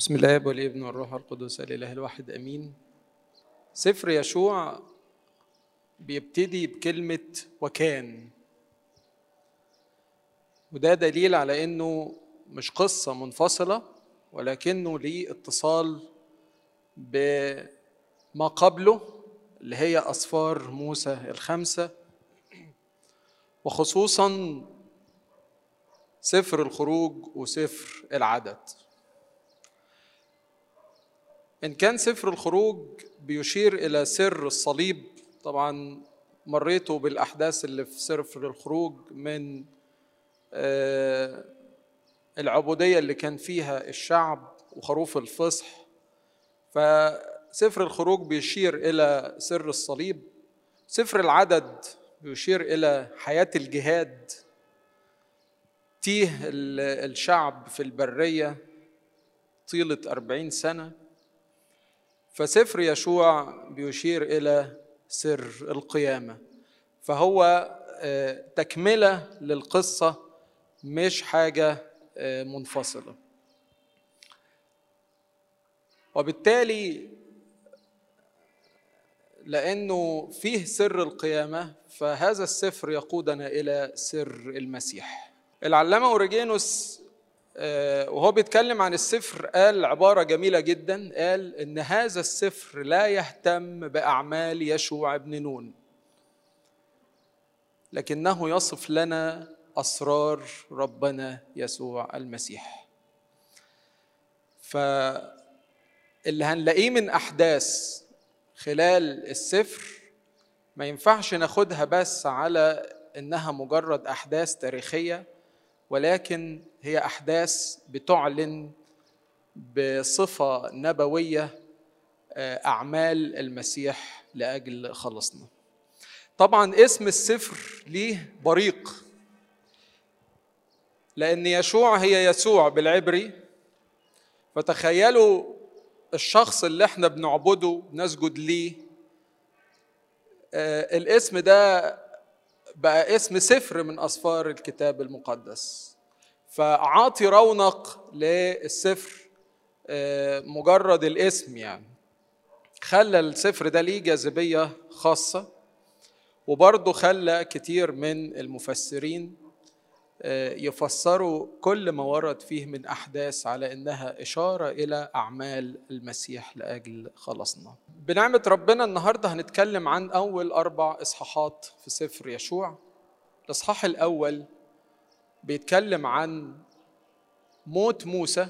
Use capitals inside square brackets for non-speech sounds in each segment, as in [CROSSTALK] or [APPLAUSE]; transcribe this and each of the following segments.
بسم الله والابن والروح القدس الاله الواحد آمين. سفر يشوع بيبتدي بكلمة وكان. وده دليل على إنه مش قصة منفصلة ولكنه ليه اتصال بما قبله اللي هي أسفار موسى الخمسة. وخصوصا سفر الخروج وسفر العدد. إن كان سفر الخروج بيشير إلى سر الصليب طبعا مريتوا بالأحداث اللي في سفر الخروج من آه، العبودية اللي كان فيها الشعب وخروف الفصح. فسفر الخروج بيشير إلى سر الصليب سفر العدد بيشير إلى حياة الجهاد تيه الشعب في البرية طيلة أربعين سنة. فسفر يشوع بيشير إلى سر القيامة. فهو تكملة للقصة مش حاجة منفصلة. وبالتالي لأنه فيه سر القيامة فهذا السفر يقودنا إلى سر المسيح. العلامة أوريجينوس وهو بيتكلم عن السفر قال عبارة جميلة جدا. قال إن هذا السفر لا يهتم بأعمال يشوع بن نون لكنه يصف لنا أسرار ربنا يسوع المسيح. فاللي هنلاقيه من أحداث خلال السفر ما ينفعش ناخدها بس على إنها مجرد أحداث تاريخية ولكن هي أحداث بتعلن بصفة نبوية أعمال المسيح لأجل خلصنا. طبعا اسم السفر ليه بريق لأن يشوع هي يسوع بالعبري. فتخيلوا الشخص اللي إحنا بنعبده نسجد ليه. الاسم ده بقى اسم سفر من أسفار الكتاب المقدس. فعاطي رونق للسفر مجرد الاسم يعني خلى السفر ده ليه جاذبية خاصة وبرضه خلى كتير من المفسرين يفسروا كل ما ورد فيه من أحداث على إنها إشارة إلى أعمال المسيح لأجل خلاصنا. بنعمة ربنا النهارده هنتكلم عن أول أربع إصحاحات في سفر يشوع. الإصحاح الأول بيتكلم عن موت موسى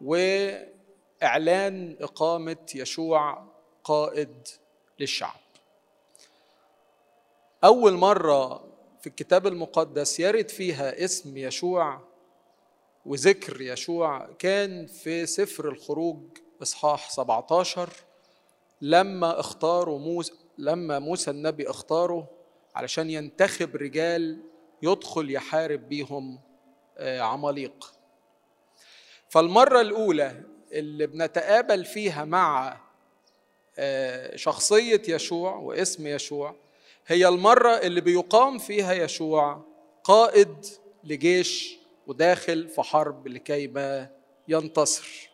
وإعلان إقامة يشوع قائد للشعب. أول مرة في الكتاب المقدس يرد فيها اسم يشوع وذكر يشوع كان في سفر الخروج إصحاح 17 لما اختاروا موسى لما موسى النبي اختاره علشان ينتخب رجال يدخل يحارب بيهم عماليق. فالمرة الأولى اللي بنتقابل فيها مع شخصية يشوع واسم يشوع هي المرة اللي بيقام فيها يشوع قائد لجيش وداخل في حرب لكي ما ينتصر.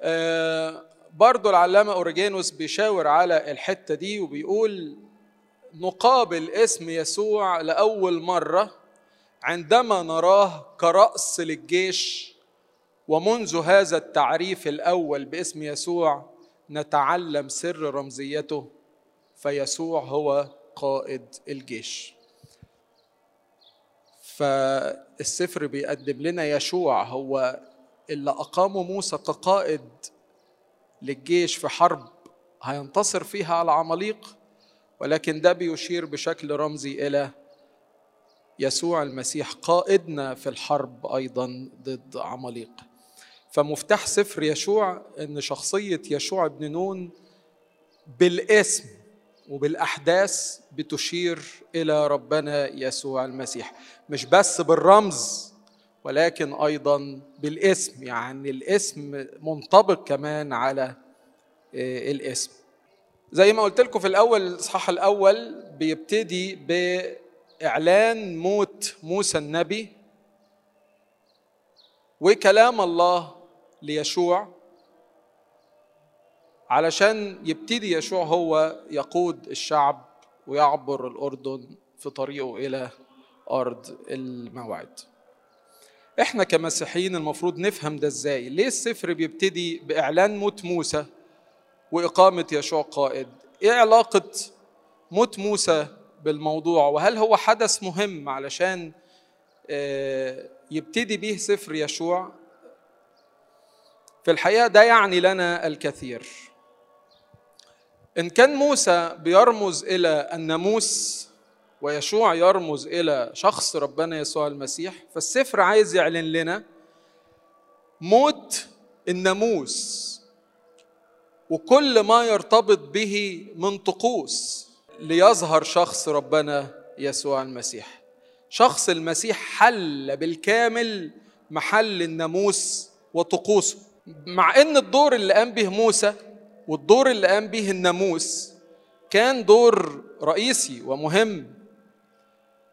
آه برضو العلامة أوريجينوس بيشاور على الحتة دي وبيقول نقابل اسم يسوع لأول مرة عندما نراه كرأس للجيش ومنذ هذا التعريف الأول باسم يسوع نتعلم سر رمزيته فيسوع هو قائد الجيش. فالسفر بيقدم لنا يشوع هو اللي أقامه موسى كقائد للجيش في حرب هينتصر فيها على عماليق ولكن ده بيشير بشكل رمزي إلى يسوع المسيح قائدنا في الحرب أيضا ضد عماليق. فمفتاح سفر يشوع أن شخصية يشوع بن نون بالاسم وبالأحداث بتشير إلى ربنا يسوع المسيح. مش بس بالرمز ولكن أيضا بالاسم. يعني الاسم منطبق كمان على الاسم. زي ما قلت لكم في الأول الإصحاح الأول بيبتدي بإعلان موت موسى النبي وكلام الله ليشوع علشان يبتدي يشوع هو يقود الشعب ويعبر الأردن في طريقه إلى أرض الموعد. إحنا كمسيحيين المفروض نفهم ده إزاي؟ ليه السفر بيبتدي بإعلان موت موسى؟ وإقامة يشوع قائد. إيه علاقة موت موسى بالموضوع؟ وهل هو حدث مهم علشان يبتدي به سفر يشوع؟ في الحقيقة ده يعني لنا الكثير. إن كان موسى بيرمز إلى الناموس ويشوع يرمز إلى شخص ربنا يسوع المسيح فالسفر عايز يعلن لنا موت الناموس. وكل ما يرتبط به من طقوس ليظهر شخص ربنا يسوع المسيح. شخص المسيح حل بالكامل محل الناموس وطقوسه. مع إن الدور اللي قام به موسى والدور اللي قام به الناموس كان دور رئيسي ومهم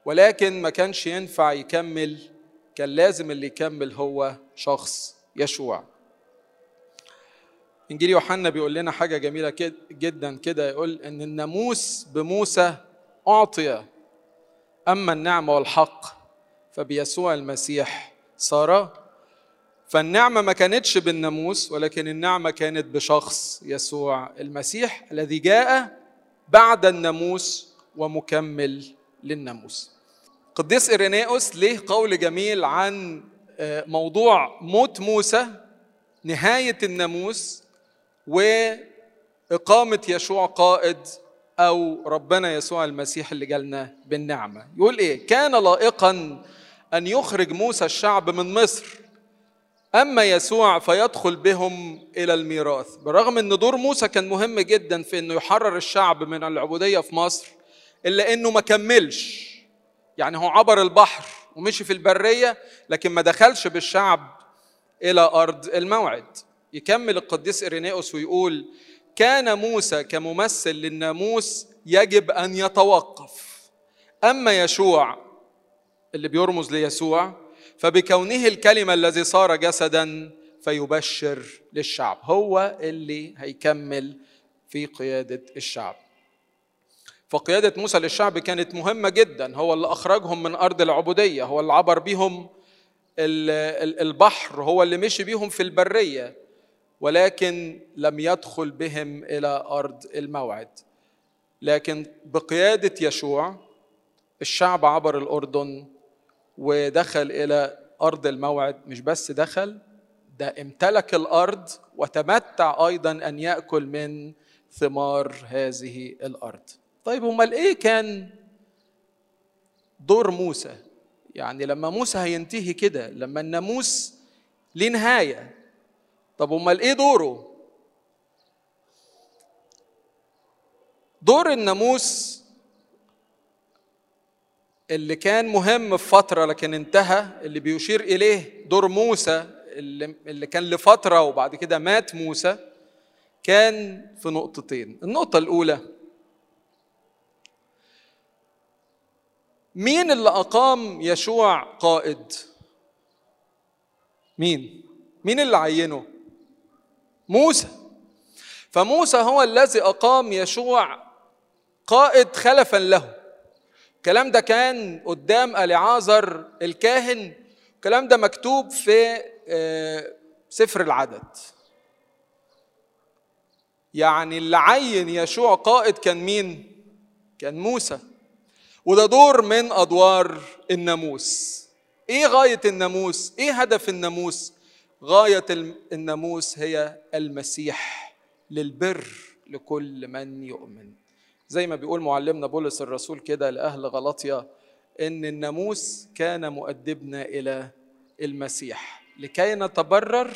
ولكن ما كانش ينفع يكمل كان لازم اللي يكمل هو شخص يشوع. انجيل يوحنا بيقول لنا حاجة جميلة كد جدا كده يقول إن الناموس بموسى أعطي أما النعمة والحق فبيسوع المسيح صار. فالنعمة ما كانتش بالناموس ولكن النعمة كانت بشخص يسوع المسيح الذي جاء بعد الناموس ومكمل للناموس. قديس إيرينيوس ليه قول جميل عن موضوع موت موسى نهاية الناموس وإقامة يشوع قائد أو ربنا يسوع المسيح اللي جالنا بالنعمة. يقول إيه؟ كان لائقا أن يخرج موسى الشعب من مصر. أما يسوع فيدخل بهم إلى الميراث. بالرغم أن دور موسى كان مهم جدا في أنه يحرر الشعب من العبودية في مصر إلا أنه ما كملش. يعني هو عبر البحر ومشي في البرية لكن ما دخلش بالشعب إلى أرض الموعد. يكمل القديس إيرينيوس ويقول كان موسى كممثل للناموس يجب أن يتوقف. أما يشوع اللي بيرمز ليسوع فبكونه الكلمة الذي صار جسدا فيبشر للشعب. هو اللي هيكمل في قيادة الشعب. فقيادة موسى للشعب كانت مهمة جدا. هو اللي أخرجهم من أرض العبودية. هو اللي عبر بيهم البحر. هو اللي مشي بيهم في البرية. ولكن لم يدخل بهم إلى أرض الموعد. لكن بقيادة يشوع الشعب عبر الأردن ودخل إلى أرض الموعد مش بس دخل ده امتلك الأرض وتمتع أيضا أن يأكل من ثمار هذه الأرض. طيب أمال إيه كان دور موسى؟ يعني لما موسى هينتهي كده لما الناموس ليه نهايه طب امال إيه دوره دور الناموس اللي كان مهم في فترة لكن انتهى اللي بيشير إليه دور موسى اللي, اللي كان لفترة وبعد كده مات موسى كان في نقطتين النقطة الأولى مين اللي أقام يشوع قائد؟ مين؟ مين اللي عينه؟ موسى. فموسى هو الذي أقام يشوع قائد خلفا له. الكلام ده كان قدام أليعازر الكاهن. الكلام ده مكتوب في سفر العدد. يعني اللي عين يشوع قائد كان مين؟ كان موسى. وده دور من أدوار الناموس. إيه غاية الناموس؟ إيه هدف الناموس؟ غاية الناموس هي المسيح للبر لكل من يؤمن. زي ما بيقول معلمنا بولس الرسول كده لأهل غلطيا إن الناموس كان مؤدبنا إلى المسيح لكي نتبرر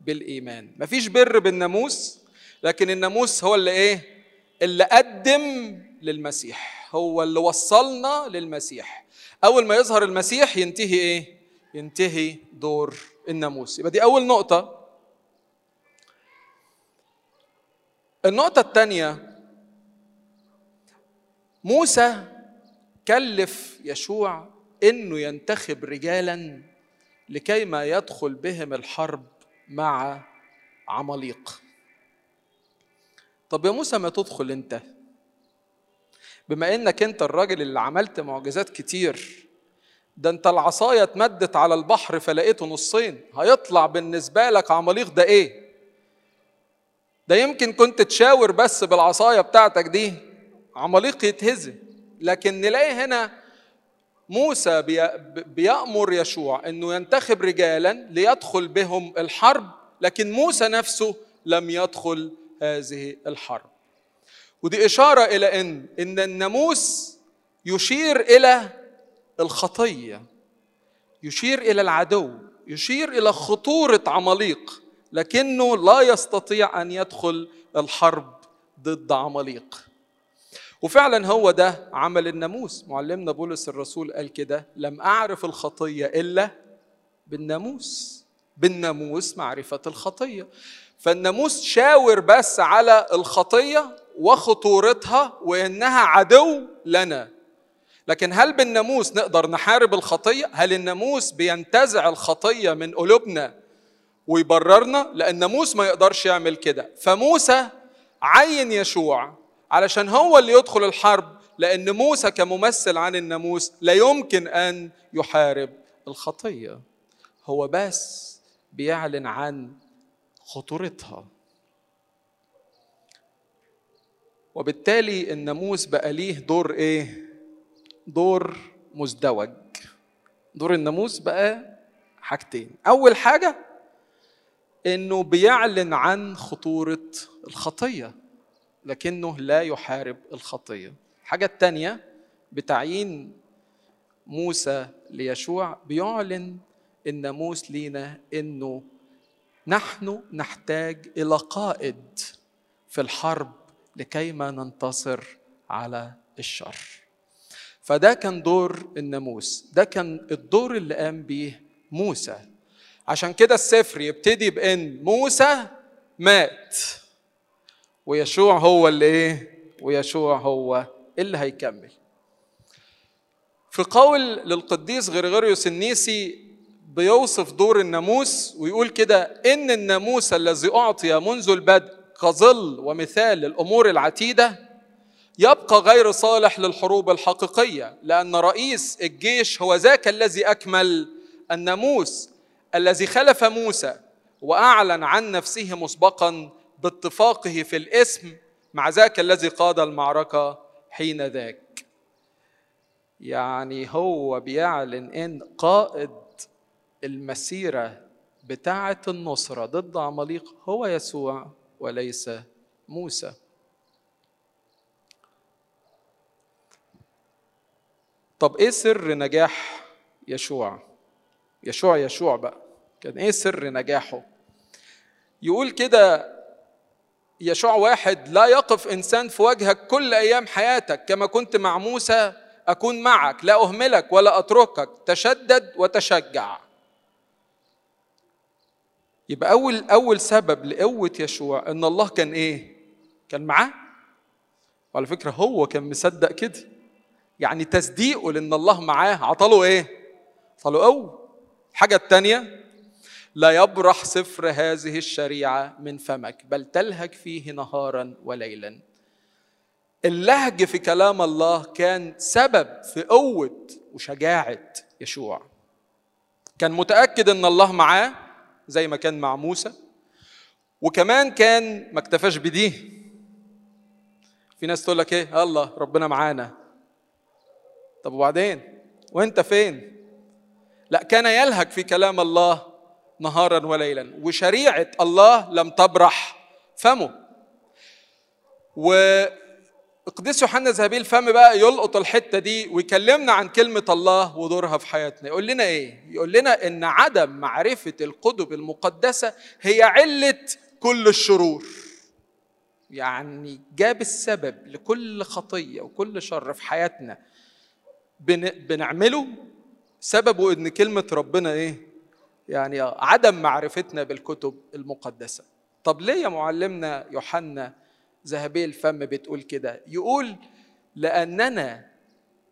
بالإيمان. مفيش بر بالناموس لكن الناموس هو اللي إيه؟ اللي قدم للمسيح هو اللي وصلنا للمسيح. أول ما يظهر المسيح ينتهي إيه؟ ينتهي دور الناموس. يبقى دي أول نقطة. النقطة الثانية موسى كلف يشوع إنه ينتخب رجالا لكي ما يدخل بهم الحرب مع عماليق. طب يا موسى ما تدخل أنت. بما إنك أنت الراجل اللي عملت معجزات كتير ده انت العصاية اتمدت على البحر فلقيته نصين هيطلع بالنسبة لك عماليق ده إيه؟ ده يمكن كنت تشاور بس بالعصاية بتاعتك دي عماليق يتهزم. لكن نلاقي هنا موسى بيأمر يشوع إنه ينتخب رجالا ليدخل بهم الحرب لكن موسى نفسه لم يدخل هذه الحرب. ودي إشارة إلى أن إن الناموس يشير إلى الخطية. يشير إلى العدو يشير إلى خطورة عماليق لكنه لا يستطيع أن يدخل الحرب ضد عماليق. وفعلا هو ده عمل الناموس. معلمنا بولس الرسول قال كده لم أعرف الخطية إلا بالناموس. بالناموس معرفة الخطية. فالناموس شاور بس على الخطية وخطورتها وإنها عدو لنا. لكن هل بالناموس نقدر نحارب الخطية؟ هل الناموس بينتزع الخطية من قلوبنا ويبررنا؟ لأن الناموس ما يقدرش يعمل كده. فموسى عين يشوع علشان هو اللي يدخل الحرب لأن موسى كممثل عن الناموس لا يمكن أن يحارب الخطية. هو بس بيعلن عن خطورتها. وبالتالي الناموس بقى ليه دور إيه؟ دور مزدوج. دور الناموس بقى حاجتين. أول حاجة إنه بيعلن عن خطورة الخطية لكنه لا يحارب الخطية. الحاجة الثانية بتعيين موسى ليشوع بيعلن الناموس لينا إنه نحن نحتاج إلى قائد في الحرب لكي ما ننتصر على الشر. فده كان دور الناموس ده كان الدور اللي قام به موسى. عشان كده السفر يبتدي بإن موسى مات ويشوع هو اللي إيه؟ ويشوع هو اللي هيكمل. في قول للقديس غريغوريوس النيسي بيوصف دور الناموس ويقول كده إن الناموس الذي أعطي منذ البدء كظل ومثال للأمور العتيدة يبقى غير صالح للحروب الحقيقية لأن رئيس الجيش هو ذاك الذي أكمل الناموس الذي خلف موسى وأعلن عن نفسه مسبقا باتفاقه في الاسم مع ذاك الذي قاد المعركة حين ذاك. يعني هو بيعلن إن قائد المسيرة بتاعة النصرة ضد عماليق هو يسوع وليس موسى. طب إيه سر نجاح يشوع؟ يشوع يشوع بقى. كان إيه سر نجاحه؟ يقول كده يشوع واحد لا يقف إنسان في وجهك كل أيام حياتك. كما كنت مع موسى أكون معك. لا أهملك ولا أتركك. تشدد وتشجع. يبقى أول أول سبب لقوة يشوع إن الله كان إيه؟ كان معاه. وعلى فكرة هو كان مصدق كده. يعني تصديقه لأن الله معاه عطاله إيه؟ عطاله قوة. الحاجة الثانية لا يبرح سفر هذه الشريعة من فمك بل تلهج فيه نهارا وليلا. اللهج في كلام الله كان سبب في قوة وشجاعة يشوع. كان متأكد إن الله معاه زي ما كان مع موسى وكمان كان ما اكتفاش بدي في ناس تقول لك إيه الله ربنا معانا طب وبعدين؟ وانت فين؟ لا كان يلهج في كلام الله نهارا وليلا وشريعة الله لم تبرح فمه. و القديس يوحنا ذهبي الفم بقى يلقط الحتة دي ويكلمنا عن كلمة الله ودورها في حياتنا. يقول لنا إيه؟ يقول لنا إن عدم معرفة الكتب المقدسة هي علة كل الشرور. يعني جاب السبب لكل خطية وكل شر في حياتنا. بنعمله سببه إن كلمة ربنا إيه؟ يعني عدم معرفتنا بالكتب المقدسة. طب ليه يا معلمنا يوحنا ذهبي الفم بتقول كده؟ يقول لأننا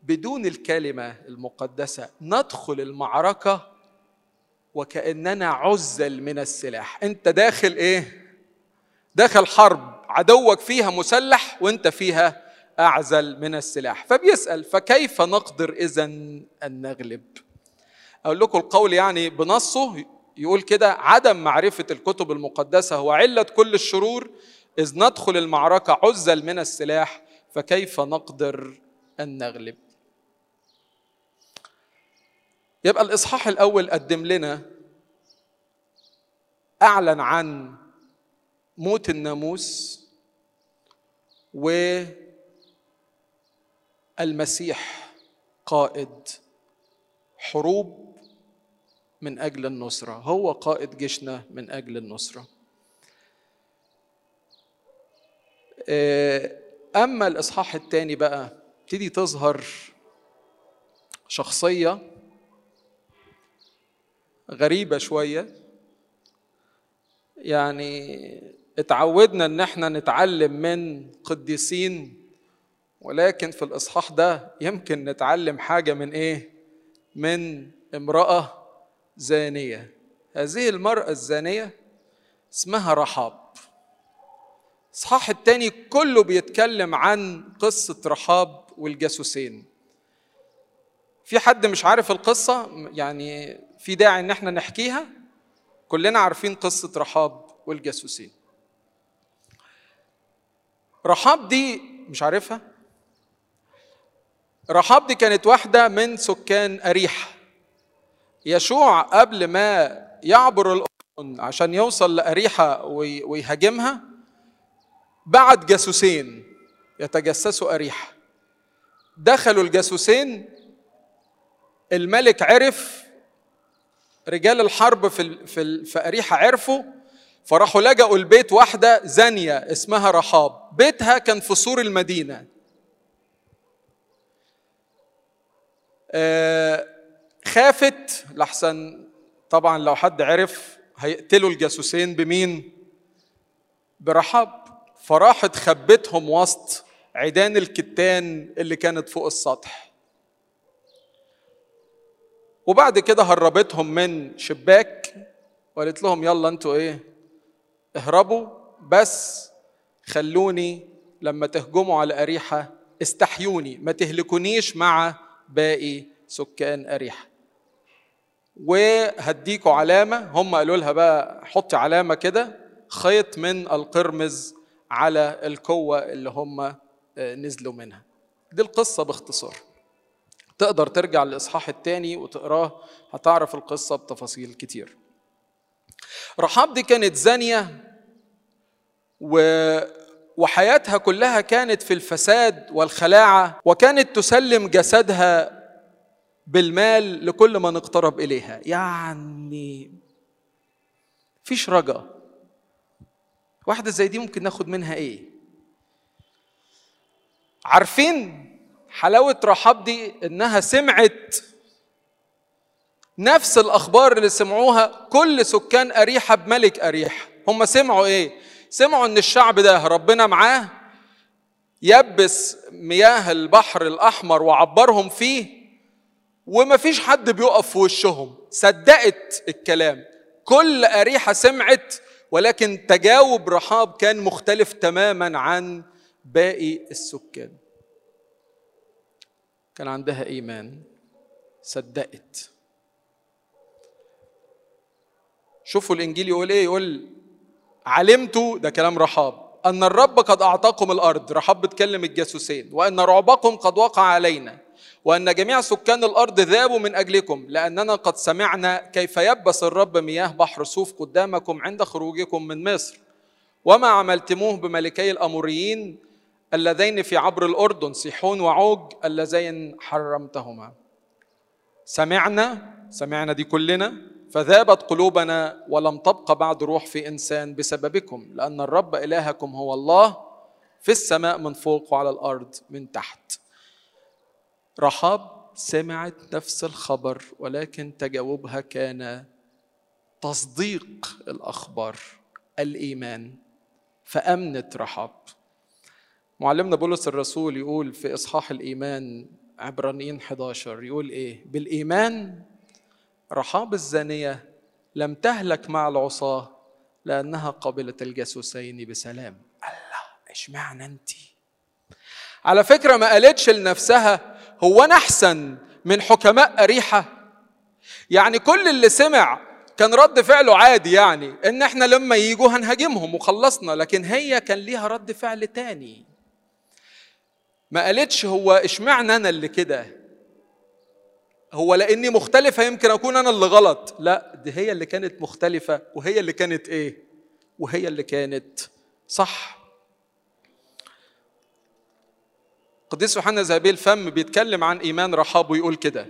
بدون الكلمة المقدسة ندخل المعركة وكأننا عزل من السلاح. أنت داخل إيه؟ داخل حرب. عدوك فيها مسلح وأنت فيها أعزل من السلاح. فبيسأل فكيف نقدر إذا أن نغلب؟ أقول لكم القول يعني بنصه يقول كده عدم معرفة الكتب المقدسة هو علة كل الشرور إذ ندخل المعركة عزل من السلاح فكيف نقدر أن نغلب؟ يبقى الإصحاح الأول قدم لنا أعلن عن موت الناموس والمسيح قائد حروب من أجل النصرة. هو قائد جيشنا من أجل النصرة. أما الإصحاح الثاني بقى تبتدي تظهر شخصية غريبة شوية. يعني اتعودنا إن إحنا نتعلم من قديسين ولكن في الإصحاح ده يمكن نتعلم حاجة من إيه؟ من امرأة زانية. هذه المرأة الزانية اسمها رحاب. الإصحاح الثاني كله بيتكلم عن قصة رحاب والجاسوسين. في حد مش عارف القصة؟ يعني في داعي إن إحنا نحكيها؟ كلنا عارفين قصة رحاب والجاسوسين. رحاب دي مش عارفها؟ رحاب دي كانت واحدة من سكان أريحة يشوع قبل ما يعبر الأردن عشان يوصل لأريحة ويهاجمها بعت جاسوسين يتجسسوا أريحة دخلوا الجاسوسين الملك عرف رجال الحرب في في في أريحة عرفوا فراحوا لجأوا البيت واحدة زانية اسمها رحاب. بيتها كان في سور المدينة. خافت. لحسن طبعا لو حد عرف هيقتلوا الجاسوسين بمين؟ برحاب. فراحت خبتهم وسط عيدان الكتان اللي كانت فوق السطح. وبعد كده هربتهم من شباك وقالت لهم يلا أنتوا إيه اهربوا. بس خلوني لما تهجموا على أريحة استحيوني ما تهلكونيش مع باقي سكان أريحة وهديكوا علامة هم قالوا لها بقى حطي علامة كده خيط من القرمز على القوة اللي هم نزلوا منها. دي القصة باختصار. تقدر ترجع للإصحاح الثاني وتقراه هتعرف القصة بتفاصيل كتير. رحاب دي كانت زانية و وحياتها كلها كانت في الفساد والخلاعة وكانت تسلم جسدها بالمال لكل من اقترب إليها. يعني فيش رجا. واحدة زي دي ممكن ناخد منها إيه؟ عارفين حلاوة رحاب دي؟ إنها سمعت نفس الأخبار اللي سمعوها كل سكان أريحة بملك أريحة. هم سمعوا إيه؟ سمعوا إن الشعب ده ربنا معاه يبس مياه البحر الأحمر وعبرهم فيه ومفيش حد بيقف في وشهم. صدقت الكلام. كل أريحة سمعت ولكن تجاوب رحاب كان مختلف تماما عن باقي السكان. كان عندها إيمان. صدقت. شوفوا الإنجيل يقول إيه؟ يقول علمت ده كلام رحاب أن الرب قد أعطاكم الأرض. رحاب بتكلم الجاسوسين. وأن رعبكم قد وقع علينا. وأن جميع سكان الأرض ذابوا من أجلكم. لأننا قد سمعنا كيف يبس الرب مياه بحر صوف قدامكم عند خروجكم من مصر. وما عملتموه بملكي الأموريين اللذين في عبر الأردن سيحون وعوج اللذين حرمتهما. سمعنا؟ سمعنا دي كلنا؟ فذابت قلوبنا ولم تبق بعد روح في إنسان بسببكم لأن الرب إلهكم هو الله في السماء من فوق وعلى الأرض من تحت. رحاب سمعت نفس الخبر ولكن تجاوبها كان تصديق الأخبار الإيمان. فأمنت رحاب. معلمنا بولس الرسول يقول في إصحاح الإيمان عبرانيين 11 يقول إيه؟ بالإيمان رحاب الزانية لم تهلك مع العصاة لأنها قبلت الجاسوسين بسلام. الله إشمعنى انت؟ على فكرة ما قالتش لنفسها هو أنا أحسن من حكماء أريحة. يعني كل اللي سمع كان رد فعله عادي يعني إن إحنا لما يجوا هنهاجمهم وخلصنا لكن هي كان ليها رد فعل تاني. ما قالتش هو إشمعنى أنا اللي كده؟ هو لأني مختلفه يمكن أكون أنا اللي غلط. لا دي هي اللي كانت مختلفة وهي اللي كانت إيه؟ وهي اللي كانت صح. قديس يوحنا ذهبي الفم بيتكلم عن إيمان رحاب ويقول كده.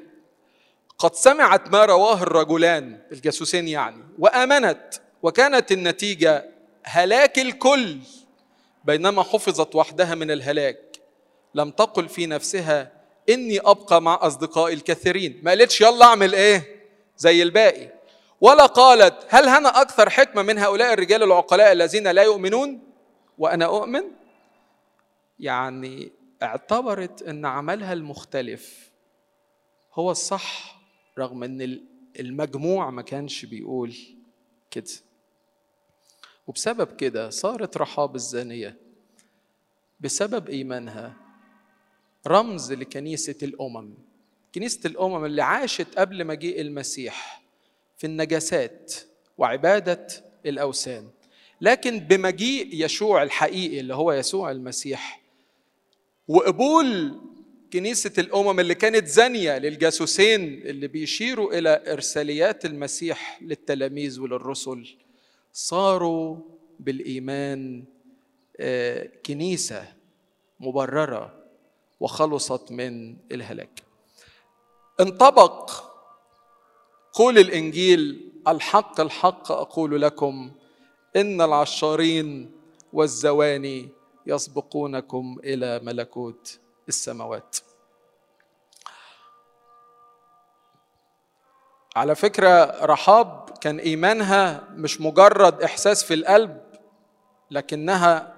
قد سمعت ما رواه الرجلان الجاسوسين يعني وآمنت وكانت النتيجة هلاك الكل بينما حفظت وحدها من الهلاك لم تقل في نفسها إني أبقى مع أصدقائي الكثيرين. ما قالتش يلا أعمل إيه؟ زي الباقي. ولا قالت هل أنا أكثر حكمة من هؤلاء الرجال العقلاء الذين لا يؤمنون؟ وأنا أؤمن. يعني اعتبرت إن عملها المختلف هو الصح رغم إن المجموع ما كانش بيقول كده. وبسبب كده صارت رحاب الزانية. بسبب إيمانها رمز لكنيسة الأمم. كنيسة الأمم اللي عاشت قبل مجيء المسيح في النجاسات وعبادة الأوثان. لكن بمجيء يشوع الحقيقي اللي هو يسوع المسيح وقبول كنيسة الأمم اللي كانت زانية للجاسوسين اللي بيشيروا إلى إرساليات المسيح للتلاميذ وللرسل صاروا بالإيمان كنيسة مبررة وخلصت من الهلاك. انطبق قول الإنجيل الحق الحق أقول لكم إن العشارين والزواني يسبقونكم إلى ملكوت السماوات. على فكرة رحاب كان إيمانها مش مجرد إحساس في القلب لكنها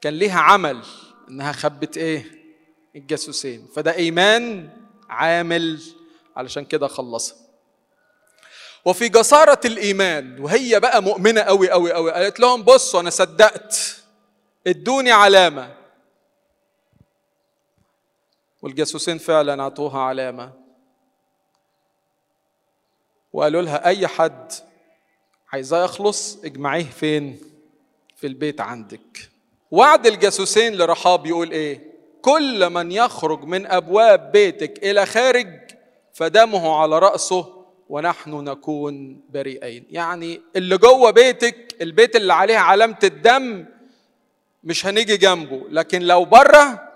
كان ليها عمل. إنها خبت إيه؟ الجاسوسين. فده إيمان عامل علشان كده خلصها. وفي جسارة الإيمان وهي بقى مؤمنة أوي أوي أوي قالت لهم بصوا أنا صدقت. ادوني علامة. والجاسوسين فعلا أعطوها علامة. وقالوا لها أي حد عايزاه يخلص اجمعيه فين؟ في البيت عندك. وعد الجاسوسين لرحاب يقول إيه؟ كل من يخرج من أبواب بيتك إلى خارج فدمه على رأسه ونحن نكون بريئين. يعني اللي جوه بيتك البيت اللي عليه علامة الدم مش هنيجي جنبه لكن لو برة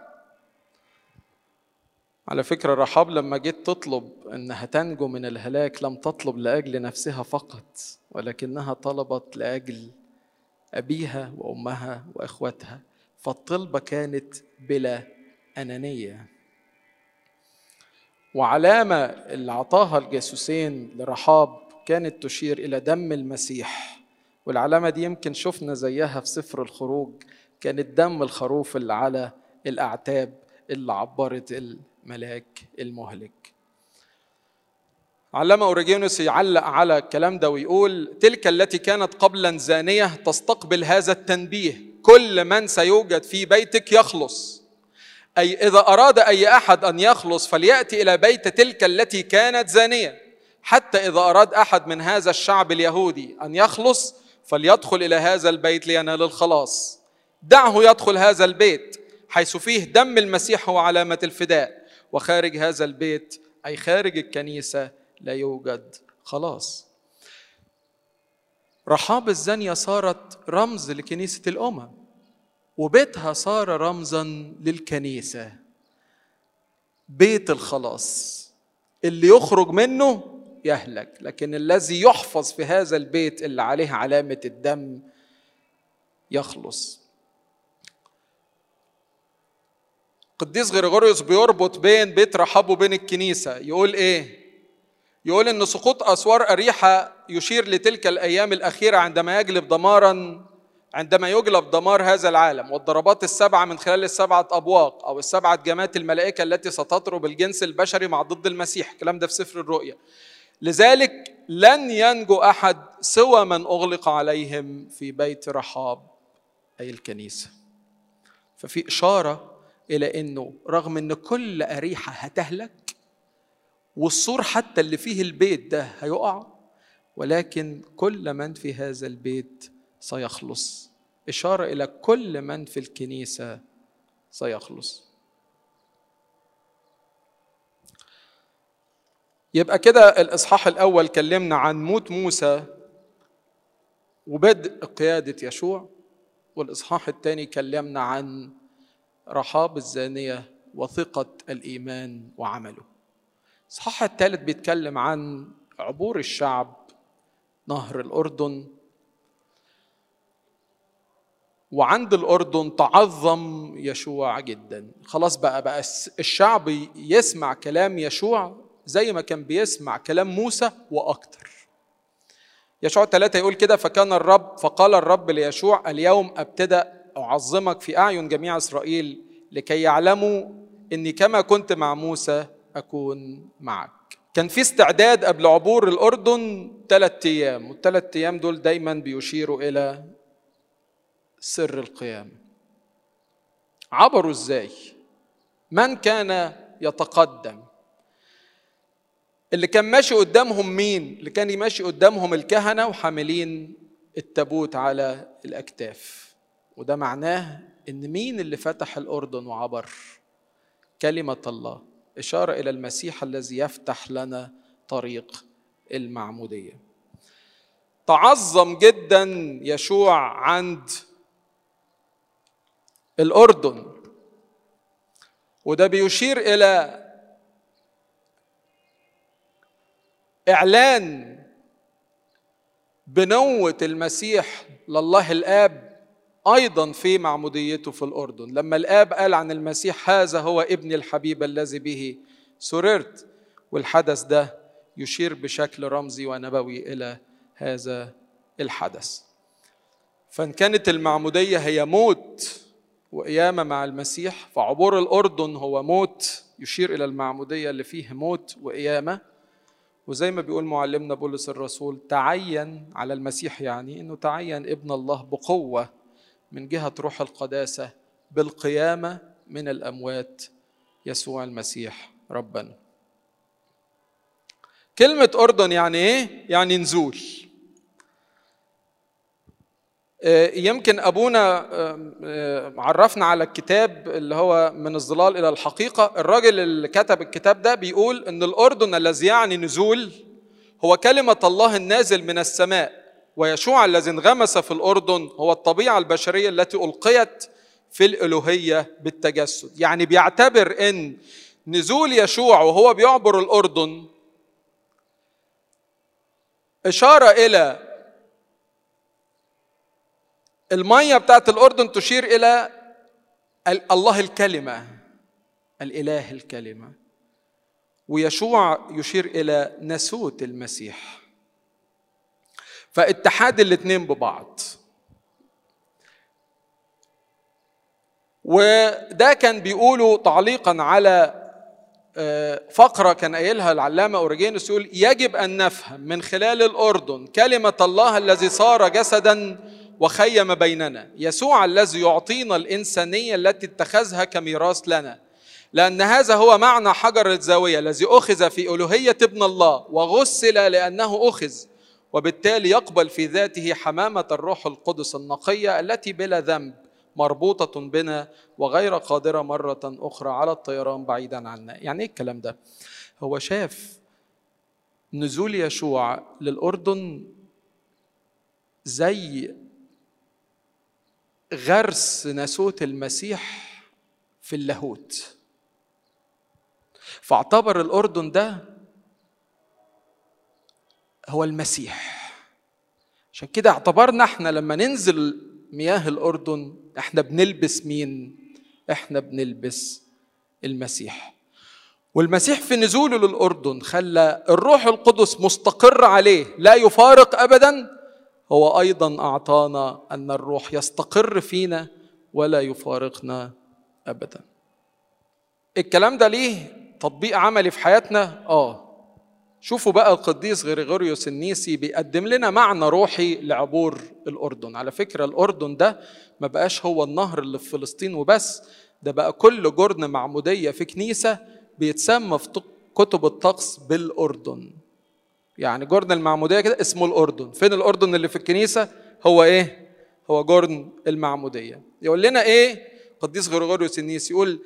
على فكرة رحاب لما جيت تطلب أنها تنجو من الهلاك لم تطلب لأجل نفسها فقط ولكنها طلبت لأجل أبيها وأمها وإخوتها فالطلبة كانت بلا أنانية. وعلامة اللي أعطاها الجاسوسين لرحاب كانت تشير إلى دم المسيح. والعلامة دي يمكن شفنا زيها في سفر الخروج كانت دم الخروف اللي على الأعتاب اللي عبرت الملاك المهلك. علامة أوريجينوس يعلق على الكلام ده ويقول تلك التي كانت قبلا زانية تستقبل هذا التنبيه. كل من سيوجد في بيتك يخلص. أي إذا أراد أي أحد أن يخلص فليأتي إلى بيت تلك التي كانت زانية. حتى إذا أراد أحد من هذا الشعب اليهودي أن يخلص فليدخل إلى هذا البيت لينال الخلاص. دعه يدخل هذا البيت حيث فيه دم المسيح هو علامة الفداء. وخارج هذا البيت أي خارج الكنيسة لا يوجد. خلاص. رحاب الزانية صارت رمز لكنيسة الأمم وبيتها صار رمزا للكنيسة. بيت الخلاص. اللي يخرج منه يهلك لكن الذي يحفظ في هذا البيت اللي عليه علامة الدم يخلص. قديس غريغوريوس بيربط بين بيت رحاب وبين الكنيسة. يقول إيه؟ يقول إن سقوط أسوار أريحة يشير لتلك الأيام الأخيرة عندما يجلب دمارا عندما يجلب دمار هذا العالم والضربات السبعة من خلال السبعة أبواق أو السبعة جمات الملائكة التي ستضرب الجنس البشري مع ضد المسيح. الكلام ده في سفر الرؤيا. لذلك لن ينجو أحد سوى من أغلق عليهم في بيت رحاب أي الكنيسة. ففي إشارة إلى إنه رغم إن كل أريحة هتهلك والسور حتى اللي فيه البيت ده هيقع ولكن كل من في هذا البيت سيخلص. إشارة إلى كل من في الكنيسة سيخلص. يبقى كده الإصحاح الأول كلمنا عن موت موسى وبدء قيادة يشوع والإصحاح الثاني كلمنا عن رحاب الزانية وثقة الإيمان وعمله. الاصحاح الثالث بيتكلم عن عبور الشعب نهر الأردن. وعند الأردن تعظم يشوع جدا. خلاص بقى بقى الشعب يسمع كلام يشوع زي ما كان بيسمع كلام موسى وأكتر. يشوع ثلاثة يقول كده فكان الرب فقال الرب ليشوع اليوم أبتدأ أعظمك في أعين جميع إسرائيل لكي يعلموا إني كما كنت مع موسى أكون معك. كان في استعداد قبل عبور الأردن ثلاثة أيام والثلاث أيام دول دايما بيشيروا إلى سر القيامة عبروا إزاي؟ من كان يتقدم؟ اللي كان ماشي قدامهم مين؟ اللي كان ماشي قدامهم الكهنة وحاملين التابوت على الأكتاف. وده معناه إن مين اللي فتح الأردن وعبر؟ كلمة الله. إشارة إلى المسيح الذي يفتح لنا طريق المعمودية. تعظم جدا يشوع عند الأردن وده بيشير إلى إعلان بنوة المسيح لله الآب أيضا في معموديته في الأردن. لما الآب قال عن المسيح هذا هو ابن الحبيب الذي به سررت. والحدث ده يشير بشكل رمزي ونبوي إلى هذا الحدث. فإن كانت المعمودية هي موت وقيامة مع المسيح فعبور الأردن هو موت يشير إلى المعمودية اللي فيه موت وقيامة. وزي ما بيقول معلمنا بولس الرسول تعين على المسيح يعني إنه تعين ابن الله بقوة من جهة روح القداسة بالقيامة من الأموات يسوع المسيح ربنا. كلمة أردن يعني إيه؟ يعني نزول. يمكن أبونا عرفنا على الكتاب اللي هو من الظلال إلى الحقيقة. الراجل اللي كتب الكتاب ده بيقول إن الأردن الذي يعني نزول هو كلمة الله النازل من السماء. ويشوع الذي انغمس في الأردن هو الطبيعة البشرية التي ألقيت في الالوهيه بالتجسد. يعني بيعتبر إن نزول يشوع وهو بيعبر الأردن إشارة إلى المية بتاعت الأردن تشير إلى الله الكلمة الإله الكلمة. ويشوع يشير إلى نسوت المسيح. فاتحاد الاتنين ببعض. وده كان بيقولوا تعليقا على فقرة كان قايلها العلامة أوريجينوس يقول يجب أن نفهم من خلال الأردن كلمة الله الذي صار جسدا وخيم بيننا يسوع الذي يعطينا الإنسانية التي اتخذها كميراث لنا لأن هذا هو معنى حجر الزاوية الذي أخذ في ألوهية ابن الله وغسل لأنه أخذ وبالتالي يقبل في ذاته حمامة الروح القدس النقية التي بلا ذنب مربوطة بنا وغير قادرة مرة أخرى على الطيران بعيدا عنا. يعني إيه الكلام ده؟ هو شاف نزول يشوع للأردن زي غرس ناسوت المسيح في اللاهوت. فاعتبر الأردن ده هو المسيح. عشان كده اعتبرنا إحنا لما ننزل مياه الأردن إحنا بنلبس مين؟ إحنا بنلبس المسيح. والمسيح في نزوله للأردن خلى الروح القدس مستقر عليه لا يفارق ابدا. هو أيضا أعطانا أن الروح يستقر فينا ولا يفارقنا ابدا. الكلام ده ليه تطبيق عملي في حياتنا؟ آه. شوفوا بقى القديس غريغوريوس النيسي بيقدم لنا معنى روحي لعبور الأردن. على فكرة الأردن ده ما بقاش هو النهر اللي في فلسطين وبس ده بقى كل جرن معمودية في كنيسة بيتسمى في كتب الطقس بالأردن. يعني جرن المعمودية كده اسمه الأردن. فين الأردن اللي في الكنيسة؟ هو إيه؟ هو جرن المعمودية. يقول لنا إيه؟ قديس غريغوريوس النيسي يقول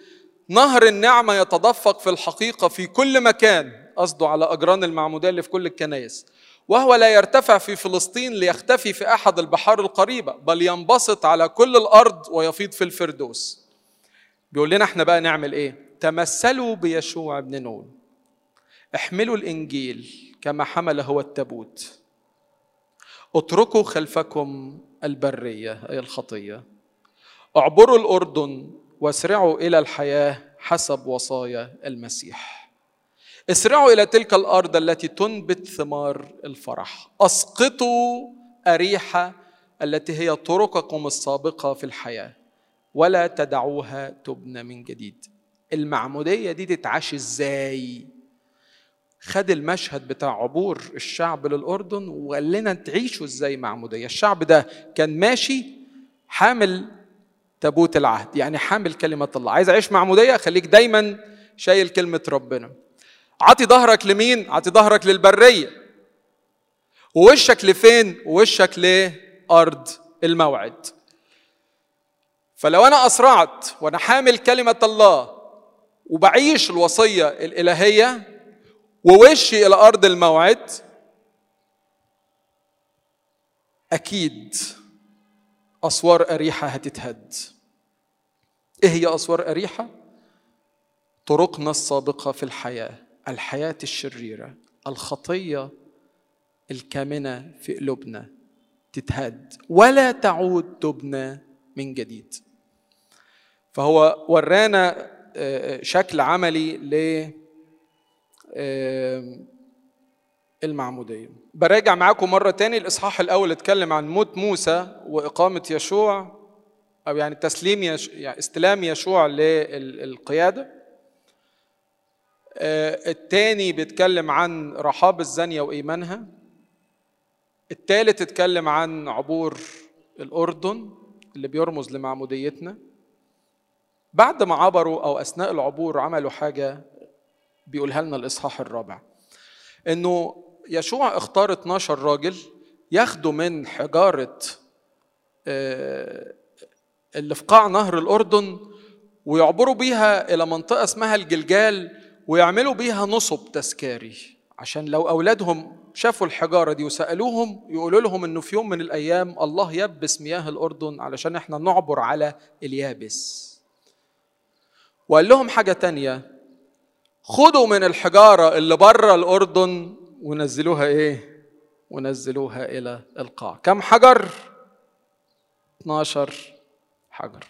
نهر النعمة يتدفق في الحقيقة في كل مكان قصده على أجران المعمودية اللي في كل الكنائس. وهو لا يرتفع في فلسطين ليختفي في أحد البحار القريبة بل ينبسط على كل الأرض ويفيض في الفردوس. بيقول لنا إحنا بقى نعمل إيه؟ تمثلوا بيشوع بن نون. احملوا الإنجيل كما حمل هو التابوت. اتركوا خلفكم البرية أي الخطية. اعبروا الأردن واسرعوا إلى الحياة حسب وصايا المسيح. اسرعوا إلى تلك الأرض التي تنبت ثمار الفرح. أسقطوا أريحة التي هي طرقكم السابقة في الحياة ولا تدعوها تبنى من جديد. المعمودية دي تتعاش إزاي؟ خد المشهد بتاع عبور الشعب للأردن وقال لنا تعيشوا إزاي معمودية. الشعب ده كان ماشي حامل تابوت العهد يعني حامل كلمة الله. عايز أعيش معمودية؟ خليك دايما شايل كلمة ربنا. عطي ظهرك لمين؟ عطي ظهرك للبرية. ووشك لفين؟ ووشك لأرض الموعد. فلو أنا أسرعت وأنا حامل كلمة الله وبعيش الوصية الإلهية ووشي إلى أرض الموعد أكيد أسوار أريحة هتتهد. إيه هي أسوار أريحة؟ طرقنا السابقة في الحياة. الحياة الشريرة الخطية الكامنة في قلوبنا تتهد. ولا تعود تبنى من جديد. فهو ورانا شكل عملي ل المعمودية. براجع معاكم مرة تاني الإصحاح الأول اتكلم عن موت موسى وإقامة يشوع أو يعني تسليم يش... يعني استلام يشوع للقيادة. التاني بيتكلم عن رحاب الزانية وإيمانها. التالت اتكلم عن عبور الأردن اللي بيرمز لمعموديتنا. بعد ما عبروا أو أثناء العبور عملوا حاجة بيقولها لنا الإصحاح الرابع. إنه يشوع اختار 12 راجل ياخدوا من حجارة اللي في قاع نهر الأردن ويعبروا بيها إلى منطقة اسمها الجلجال ويعملوا بيها نصب تذكاري عشان لو أولادهم شافوا الحجارة دي وسألوهم يقولوا لهم إنه في يوم من الأيام الله يبس مياه الأردن علشان إحنا نعبر على اليابس وقال لهم حاجة تانية خدوا من الحجارة اللي بره الأردن ونزلوها إيه؟ ونزلوها إلى القاع كم حجر؟ 12 حجر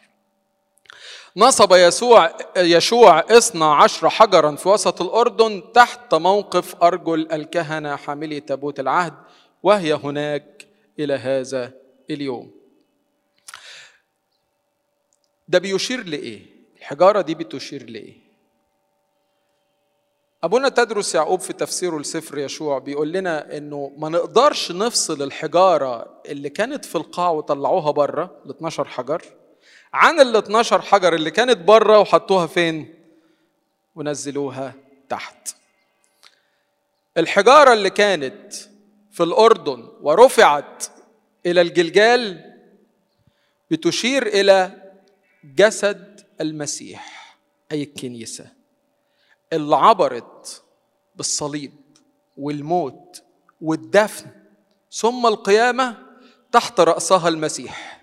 نصب يسوع يشوع اثنا عشر حجرا في وسط الأردن تحت موقف أرجل الكهنة حاملي تابوت العهد وهي هناك إلى هذا اليوم ده بيشير لإيه؟ الحجارة دي بتشير لإيه؟ أبونا تدرس يعقوب في تفسيره لسفر يشوع بيقول لنا إنه ما نقدرش نفصل الحجارة اللي كانت في القاع وطلعوها بره ال 12 حجر عن ال 12 حجر اللي كانت بره وحطوها فين؟ ونزلوها تحت. الحجارة اللي كانت في الأردن ورفعت إلى الجلجال بتشير إلى جسد المسيح أي الكنيسة اللي عبرت بالصليب والموت والدفن ثم القيامة تحت رأسها المسيح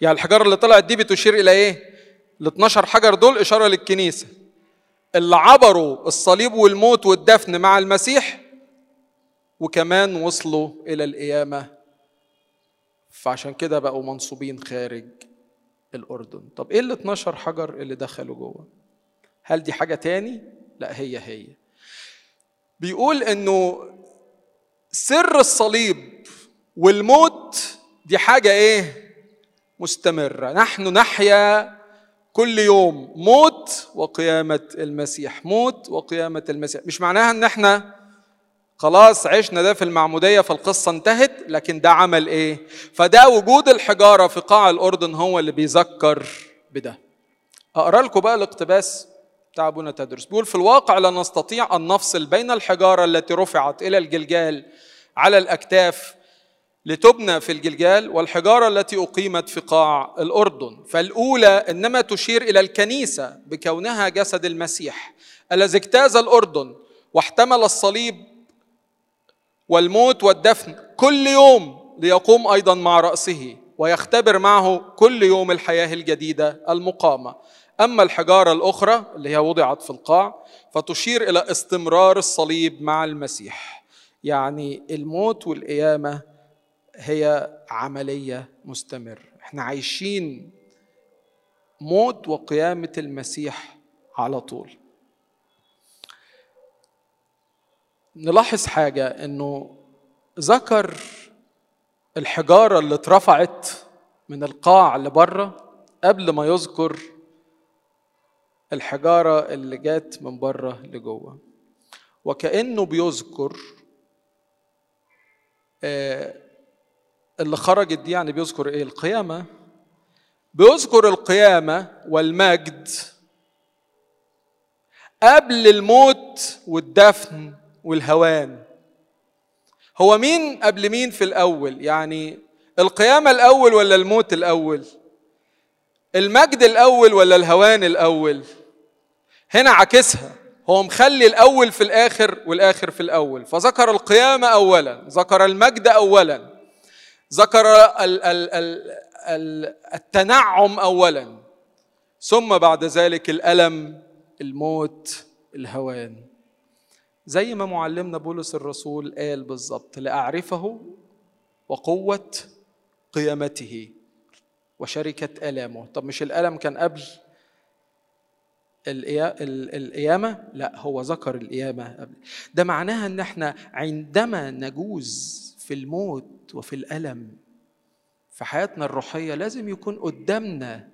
يعني الحجارة اللي طلعت دي بتشير إلى إيه؟ ال 12 حجر دول إشارة للكنيسة اللي عبروا الصليب والموت والدفن مع المسيح وكمان وصلوا إلى القيامة فعشان كده بقوا منصوبين خارج الأردن طب إيه ال 12 حجر اللي دخلوا جوه؟ هل دي حاجة تاني؟ لا هي هي بيقول إنه سر الصليب والموت دي حاجة إيه؟ مستمرة نحن نحيا كل يوم موت وقيامة المسيح موت وقيامة المسيح. مش معناها إن إحنا خلاص عشنا ده في المعمودية فالقصة انتهت لكن ده عمل إيه؟ فده وجود الحجارة في قاع الأردن هو اللي بيذكر بده. أقرأ لكم بقى الاقتباس بتاع أبونا تدرس. بيقول في الواقع لا نستطيع أن نفصل بين الحجارة التي رفعت إلى الجلجال على الأكتاف لتبنى في الجلجال والحجارة التي أقيمت في قاع الأردن. فالأولى إنما تشير إلى الكنيسة بكونها جسد المسيح الذي اجتاز الأردن واحتمل الصليب والموت والدفن كل يوم ليقوم أيضا مع رأسه ويختبر معه كل يوم الحياة الجديدة المقامة. أما الحجارة الأخرى اللي هي وضعت في القاع فتشير إلى استمرار الصليب مع المسيح. يعني الموت والقيامة هي عملية مستمرة. إحنا عايشين موت وقيامة المسيح على طول. نلاحظ حاجة إنه ذكر الحجارة اللي اترفعت من القاع لبره قبل ما يذكر الحجارة اللي جات من بره لجوه. وكأنه بيذكر اللي خرجت دي يعني بيذكر إيه؟ القيامة. بيذكر القيامة والمجد. قبل الموت والدفن والهوان. هو مين قبل مين في الأول؟ يعني القيامة الأول ولا الموت الأول؟ المجد الأول ولا الهوان الأول؟ هنا عكسها هو مخلي الأول في الآخر والآخر في الأول. فذكر القيامة أولا ذكر المجد أولا. ذكر ال ال ال التنعم أولا ثم بعد ذلك الألم الموت الهوان. زي ما معلمنا بولس الرسول قال بالظبط لأعرفه وقوة قيامته وشركة آلامه. طب مش الألم كان قبل القيامة؟ لا هو ذكر القيامة قبل. ده معناها إن إحنا عندما نجوز في الموت وفي الألم في حياتنا الروحية لازم يكون قدامنا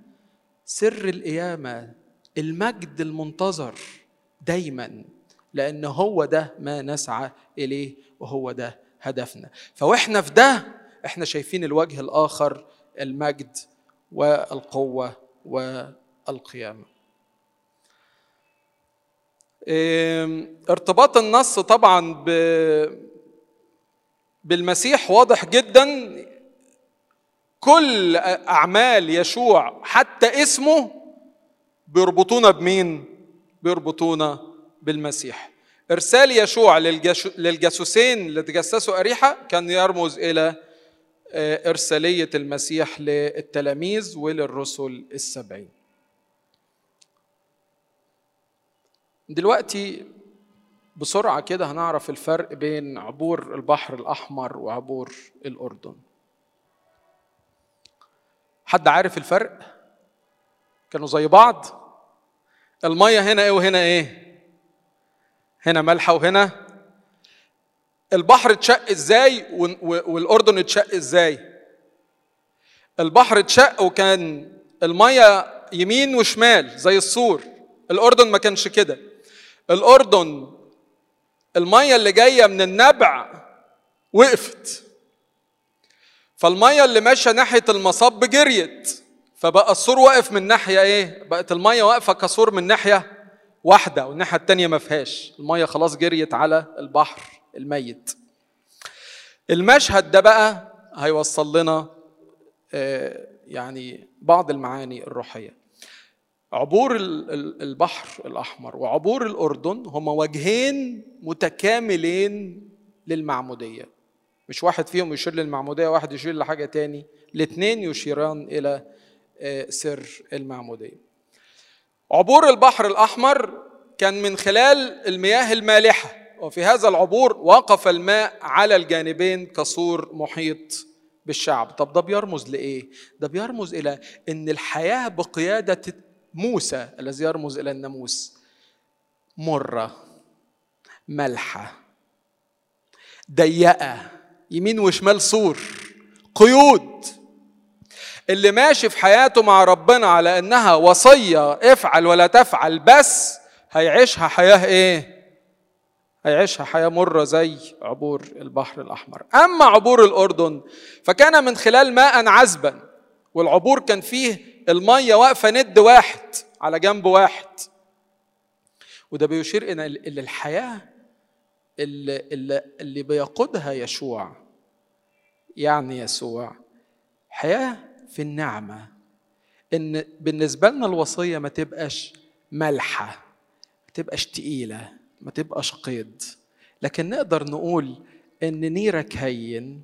سر القيامة المجد المنتظر دايما لأن هو ده ما نسعى إليه وهو ده هدفنا. فوإحنا في ده إحنا شايفين الوجه الآخر المجد والقوة والقيامة. ارتباط النص طبعا بالمسيح واضح جدا كل أعمال يشوع حتى اسمه بيربطونا بمين؟ بيربطونا بالمسيح. إرسال يشوع للجاسوسين اللي تجسسوا أريحة كان يرمز إلى إرسالية المسيح للتلاميذ وللرسل السبعين. دلوقتي بسرعة كده هنعرف الفرق بين عبور البحر الأحمر وعبور الأردن حد عارف الفرق؟ كانوا زي بعض؟ المية هنا إيه وهنا إيه؟ هنا مالحة وهنا البحر اتشق إزاي والأردن اتشق إزاي؟ البحر اتشق وكان المية يمين وشمال زي السور الأردن ما كانش كده الأردن المية اللي جاية من النبع وقفت. فالمية اللي ماشية ناحية المصب جريت فبقى السور واقف من ناحية إيه؟ بقت المية واقفة كسور من ناحية واحدة والناحية التانية ما فيهاش. المية خلاص جريت على البحر الميت. المشهد ده بقى هيوصل لنا يعني بعض المعاني الروحية. عبور البحر الأحمر وعبور الأردن هما وجهين متكاملين للمعمودية. مش واحد فيهم يشير للمعمودية واحد يشير لحاجة تاني. الاثنين يشيران إلى سر المعمودية. عبور البحر الأحمر كان من خلال المياه المالحة وفي هذا العبور وقف الماء على الجانبين كسور محيط بالشعب. طب ده بيرمز لإيه؟ ده بيرمز إلى أن الحياة بقيادة موسى الذي يرمز إلى الناموس مرة ملحة ضيقة يمين وشمال سور قيود. اللي ماشي في حياته مع ربنا على إنها وصية افعل ولا تفعل بس هيعيشها حياة إيه؟ هيعيشها حياة مرة زي عبور البحر الأحمر. أما عبور الأردن فكان من خلال ماء عذبا والعبور كان فيه المية واقفة ند واحد على جنب واحد. وده بيشير إلى الحياة اللي, اللي, اللي بيقودها يشوع يعني يسوع حياة في النعمة. إن بالنسبة لنا الوصية ما تبقاش ملحة ما تبقاش تقيلة ما تبقاش قيد. لكن نقدر نقول إن نيرك هين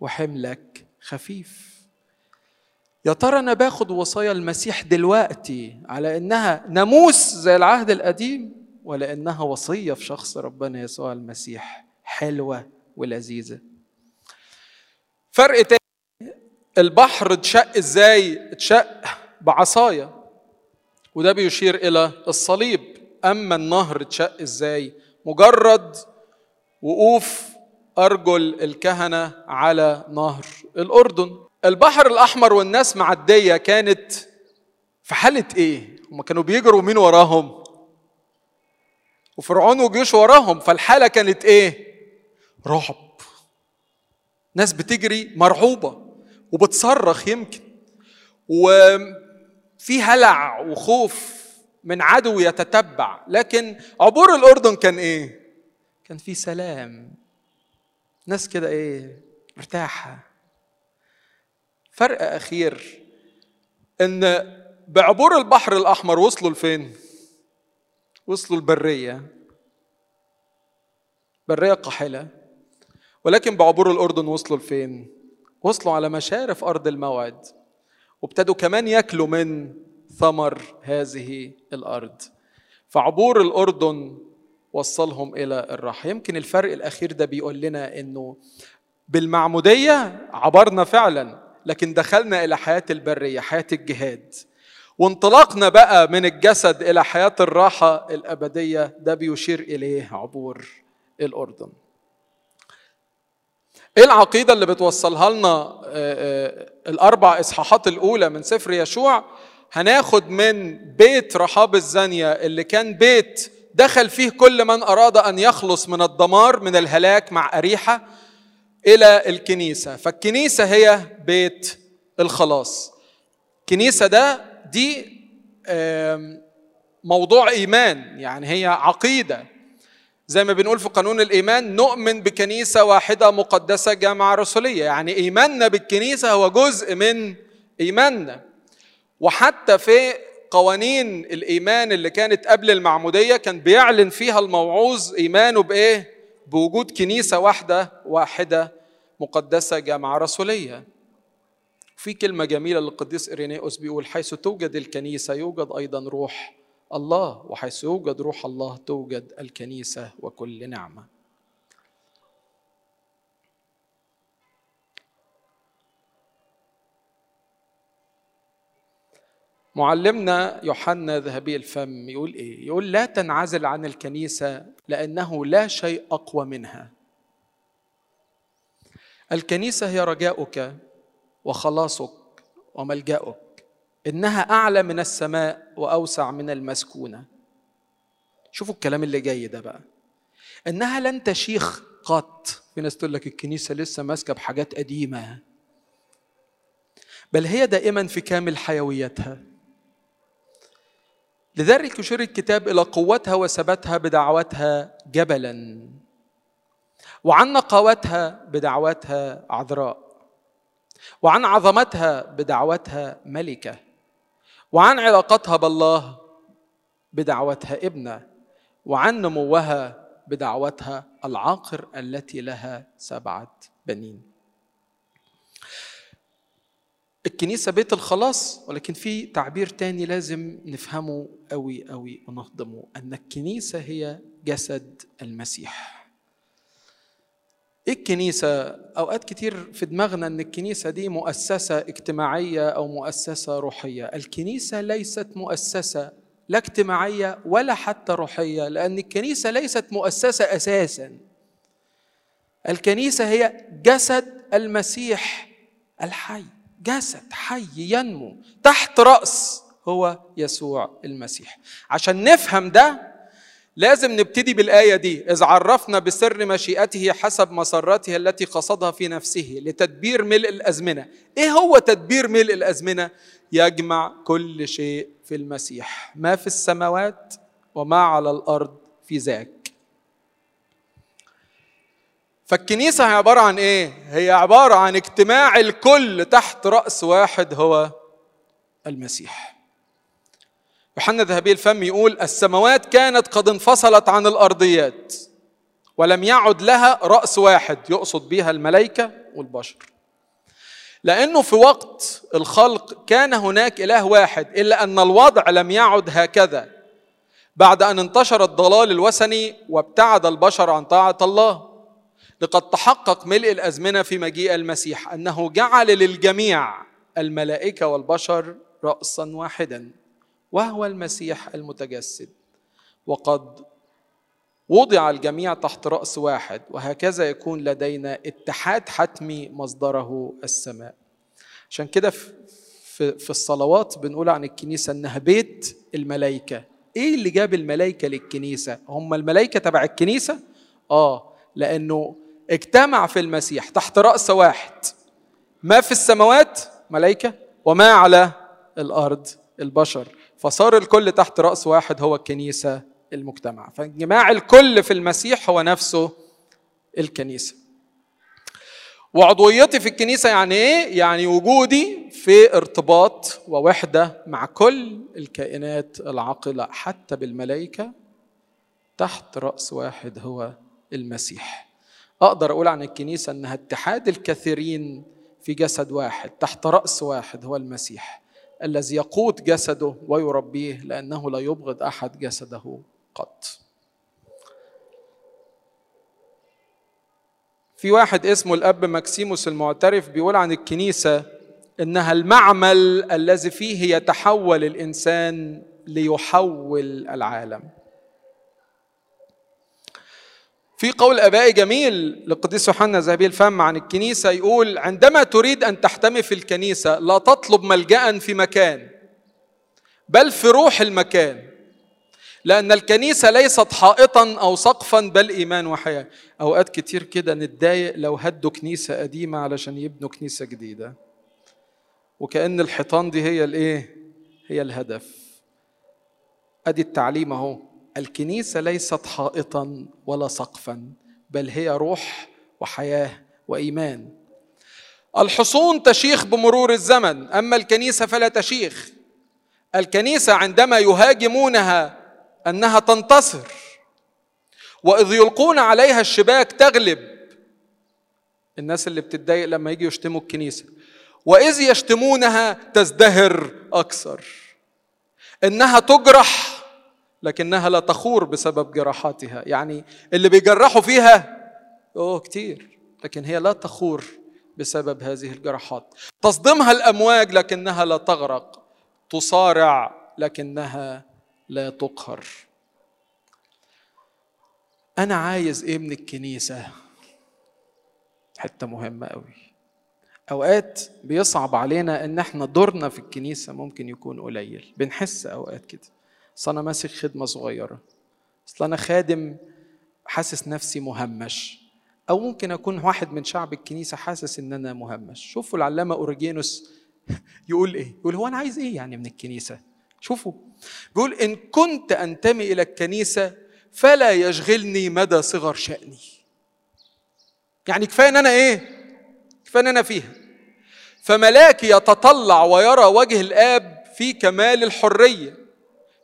وحملك خفيف. يا ترى أنا باخد وصايا المسيح دلوقتي على إنها ناموس زي العهد القديم ولا إنها وصية في شخص ربنا يسوع المسيح حلوة ولذيذة؟ فرق تاني البحر اتشق إزاي؟ اتشق بعصايه وده بيشير إلى الصليب. أما النهر اتشق إزاي؟ مجرد وقوف أرجل الكهنة على نهر الأردن. البحر الأحمر والناس معديه كانت في حالة إيه؟ هم كانوا بيجروا مين وراهم؟ وفرعون وجيوش وراهم فالحالة كانت إيه؟ رعب. ناس بتجري مرعوبة وبتصرخ يمكن وفي هلع وخوف من عدو يتتبع. لكن عبور الأردن كان إيه؟ كان في سلام. ناس كده إيه؟ مرتاحة. فرق أخير إن بعبور البحر الأحمر وصلوا لفين؟ وصلوا البرية. برية قاحله ولكن بعبور الأردن وصلوا لفين؟ وصلوا على مشارف أرض الموعد. وابتدوا كمان ياكلوا من ثمر هذه الأرض. فعبور الأردن وصلهم إلى الراحه يمكن الفرق الأخير ده بيقول لنا إنه بالمعمودية عبرنا فعلا. لكن دخلنا إلى حياة البرية حياة الجهاد. وانطلاقنا بقى من الجسد إلى حياة الراحة الأبدية ده بيشير إليه عبور الأردن. إيه العقيدة اللي بتوصلها لنا؟ الأربع إصحاحات الأولى من سفر يشوع. هناخد من بيت رحاب الزانية اللي كان بيت دخل فيه كل من أراد أن يخلص من الدمار من الهلاك مع أريحة. إلى الكنيسة. فالكنيسة هي بيت الخلاص. الكنيسه ده دي موضوع إيمان يعني هي عقيدة. زي ما بنقول في قانون الإيمان نؤمن بكنيسة واحدة مقدسة جامعة رسولية. يعني إيماننا بالكنيسة هو جزء من إيماننا. وحتى في قوانين الإيمان اللي كانت قبل المعمودية كان بيعلن فيها الموعوظ إيمانه بإيه؟ بوجود كنيسة واحدة واحدة مقدسة جامعة رسولية. في كلمة جميلة للقديس إرينيوس بيقول حيث توجد الكنيسة يوجد أيضا روح الله وحيث يوجد روح الله توجد الكنيسة وكل نعمة. معلمنا يوحنا ذهبي الفم يقول إيه؟ يقول لا تنعزل عن الكنيسة لأنه لا شيء أقوى منها. الكنيسة هي رجاؤك وخلاصك وملجأك إنها أعلى من السماء وأوسع من المسكونة. شوفوا الكلام اللي جاي ده بقى. إنها لن تشيخ قط. في ناس تقول لك الكنيسة لسه ماسكة بحاجات قديمة. بل هي دائما في كامل حيويتها. لذلك يشير الكتاب إلى قوتها وثباتها بدعوتها جبلا وعن نقاوتها بدعوتها عذراء وعن عظمتها بدعوتها ملكة وعن علاقتها بالله بدعوتها ابنة وعن نموها بدعوتها العاقر التي لها سبعة بنين. الكنيسة بيت الخلاص ولكن في تعبير تاني لازم نفهمه قوي قوي ونهضمه أن الكنيسة هي جسد المسيح إيه الكنيسة؟ أوقات كتير في دماغنا إن الكنيسة دي مؤسسة اجتماعية أو مؤسسة روحية، الكنيسة ليست مؤسسة لا اجتماعية ولا حتى روحية، لأن الكنيسة ليست مؤسسة أساسًا. الكنيسة هي جسد المسيح الحي. جسد حي ينمو تحت رأس هو يسوع المسيح. عشان نفهم ده لازم نبتدي بالآية دي. إذ عرفنا بسر مشيئته حسب مسرته التي قصدها في نفسه لتدبير ملء الأزمنة. إيه هو تدبير ملء الأزمنة؟ يجمع كل شيء في المسيح. ما في السماوات وما على الأرض في ذاك. فالكنيسة هي عبارة عن إيه؟ هي عبارة عن اجتماع الكل تحت رأس واحد هو المسيح. يوحنا ذهبي الفم يقول السماوات كانت قد انفصلت عن الأرضيات ولم يعد لها رأس واحد يقصد بها الملائكة والبشر. لأنه في وقت الخلق كان هناك إله واحد إلا أن الوضع لم يعد هكذا. بعد أن انتشر الضلال الوثني وابتعد البشر عن طاعة الله. لقد تحقق ملء الأزمنة في مجيء المسيح أنه جعل للجميع الملائكة والبشر راسا واحدا وهو المسيح المتجسد. وقد وضع الجميع تحت رأس واحد وهكذا يكون لدينا اتحاد حتمي مصدره السماء. عشان كده في الصلوات بنقول عن الكنيسة إنها بيت الملائكة. إيه اللي جاب الملائكة للكنيسة؟ هم الملائكة تبع الكنيسة؟ آه لأنه اجتمع في المسيح تحت رأس واحد. ما في السماوات؟ ملائكة. وما على الأرض؟ البشر. فصار الكل تحت رأس واحد هو الكنيسة المجتمع فانجماع الكل في المسيح هو نفسه الكنيسة. وعضويتي في الكنيسة يعني إيه؟ يعني وجودي في ارتباط ووحدة مع كل الكائنات العاقلة حتى بالملائكة تحت رأس واحد هو المسيح. أقدر أقول عن الكنيسة إنها اتحاد الكثيرين في جسد واحد تحت رأس واحد هو المسيح الذي يقود جسده ويربيه لأنه لا يبغض أحد جسده قط. في واحد اسمه الأب مكسيموس المعترف بيقول عن الكنيسة إنها المعمل الذي فيه يتحول الإنسان ليحول العالم. في قول أبائي جميل للقديس يوحنا ذهبي الفم عن الكنيسة يقول عندما تريد أن تحتمي في الكنيسة لا تطلب ملجأ في مكان بل في روح المكان لأن الكنيسة ليست حائطا أو سقفا بل إيمان وحياة. أوقات كتير كده نتضايق لو هدوا كنيسة قديمة علشان يبنوا كنيسة جديدة. وكأن الحيطان دي هي الإيه؟ هي الهدف. أدي التعليم أهو. الكنيسة ليست حائطا ولا سقفا بل هي روح وحياة وإيمان. الحصون تشيخ بمرور الزمن أما الكنيسة فلا تشيخ. الكنيسة عندما يهاجمونها أنها تنتصر وإذ يلقون عليها الشباك تغلب. الناس اللي بتتضايق لما يجي يشتموا الكنيسة. وإذ يشتمونها تزدهر أكثر. إنها تجرح لكنها لا تخور بسبب جراحاتها. يعني اللي بيجرحوا فيها أوه كتير. لكن هي لا تخور بسبب هذه الجراحات. تصدمها الأمواج لكنها لا تغرق. تصارع لكنها لا تقهر. أنا عايز إيه من الكنيسة. حتة مهمة قوي أوقات بيصعب علينا إن إحنا دورنا في الكنيسة ممكن يكون قليل. بنحس أوقات كده. اصل أنا ماسك خدمة صغيرة. أصل أنا خادم حاسس نفسي مهمش. أو ممكن أكون واحد من شعب الكنيسة حاسس إن أنا مهمش. شوفوا العلامة أوريجينوس. [LAUGHS] يقول إيه؟ يقول هو أنا عايز إيه يعني من الكنيسة؟ شوفوا. بيقول إن كنت أنتمي إلى الكنيسة فلا يشغلني مدى صغر شأني. يعني كفاية إن أنا إيه؟ كفاية إن أنا فيها. فملاكي يتطلع ويرى وجه الآب في كمال الحرية.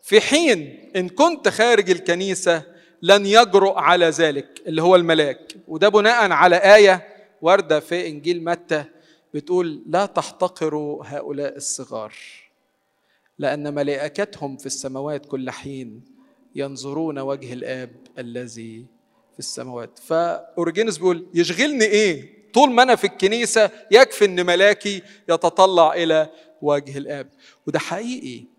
في حين إن كنت خارج الكنيسة لن يجرؤ على ذلك اللي هو الملاك. وده بناء على آية واردة في إنجيل متى بتقول لا تحتقروا هؤلاء الصغار لأن ملائكتهم في السماوات كل حين ينظرون وجه الآب الذي في السماوات. فأورجينوس بيقول يشغلني إيه؟ طول ما أنا في الكنيسة يكفي إن ملاكي يتطلع إلى وجه الآب. وده حقيقي.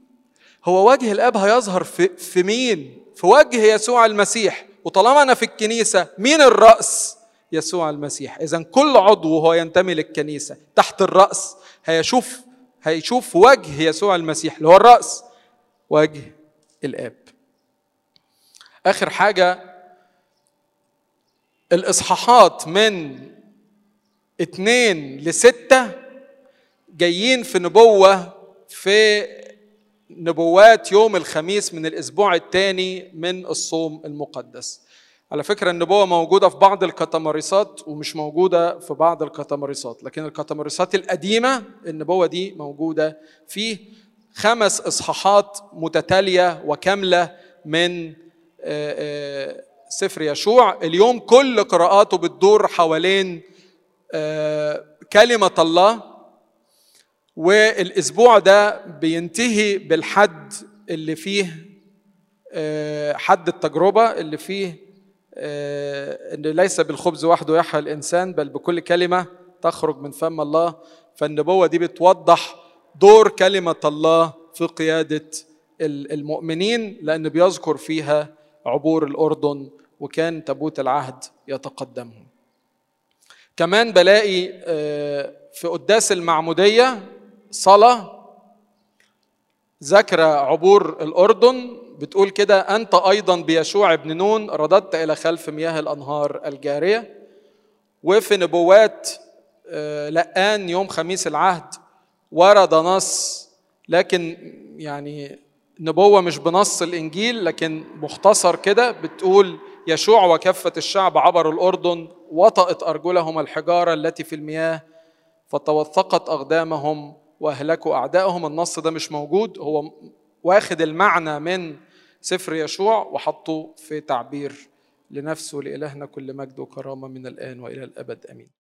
هو وجه الآب هيظهر في, في مين؟ في وجه يسوع المسيح. وطالما أنا في الكنيسة مين الرأس؟ يسوع المسيح. اذا كل عضو وهو ينتمي للكنيسة. تحت الرأس هيشوف هيشوف وجه يسوع المسيح. اللي هو الرأس وجه الآب. آخر حاجة الإصحاحات من اتنين لستة جايين في نبوة في نبوات يوم الخميس من الأسبوع الثاني من الصوم المقدس. على فكرة النبوة موجودة في بعض الكتماريسات ومش موجودة في بعض الكتماريسات لكن الكتماريسات القديمة النبوة دي موجودة فيه خمس إصحاحات متتالية وكاملة من سفر يشوع. اليوم كل قراءاته بتدور حوالين كلمة الله والأسبوع ده بينتهي بالحد اللي فيه حد التجربة اللي فيه إن ليس بالخبز وحده يحيى الإنسان بل بكل كلمة تخرج من فم الله. فالنبوة دي بتوضح دور كلمة الله في قيادة المؤمنين لأن بيذكر فيها عبور الأردن وكان تابوت العهد يتقدمهم. كمان بلاقي في قداس المعمودية صلاة ذكر عبور الأردن بتقول كده أنت أيضا بيشوع ابن نون رددت إلى خلف مياه الأنهار الجارية وفي نبوات لقان يوم خميس العهد ورد نص لكن يعني نبوة مش بنص الإنجيل لكن مختصر كده بتقول يشوع وكافة الشعب عبروا الأردن وطأت أرجلهم الحجارة التي في المياه فتوثقت أقدامهم وأهلكوا أعدائهم. النص ده مش موجود. هو واخد المعنى من سفر يشوع وحطه في تعبير لنفسه لإلهنا كل مجد وكرامة من الآن وإلى الأبد. آمين.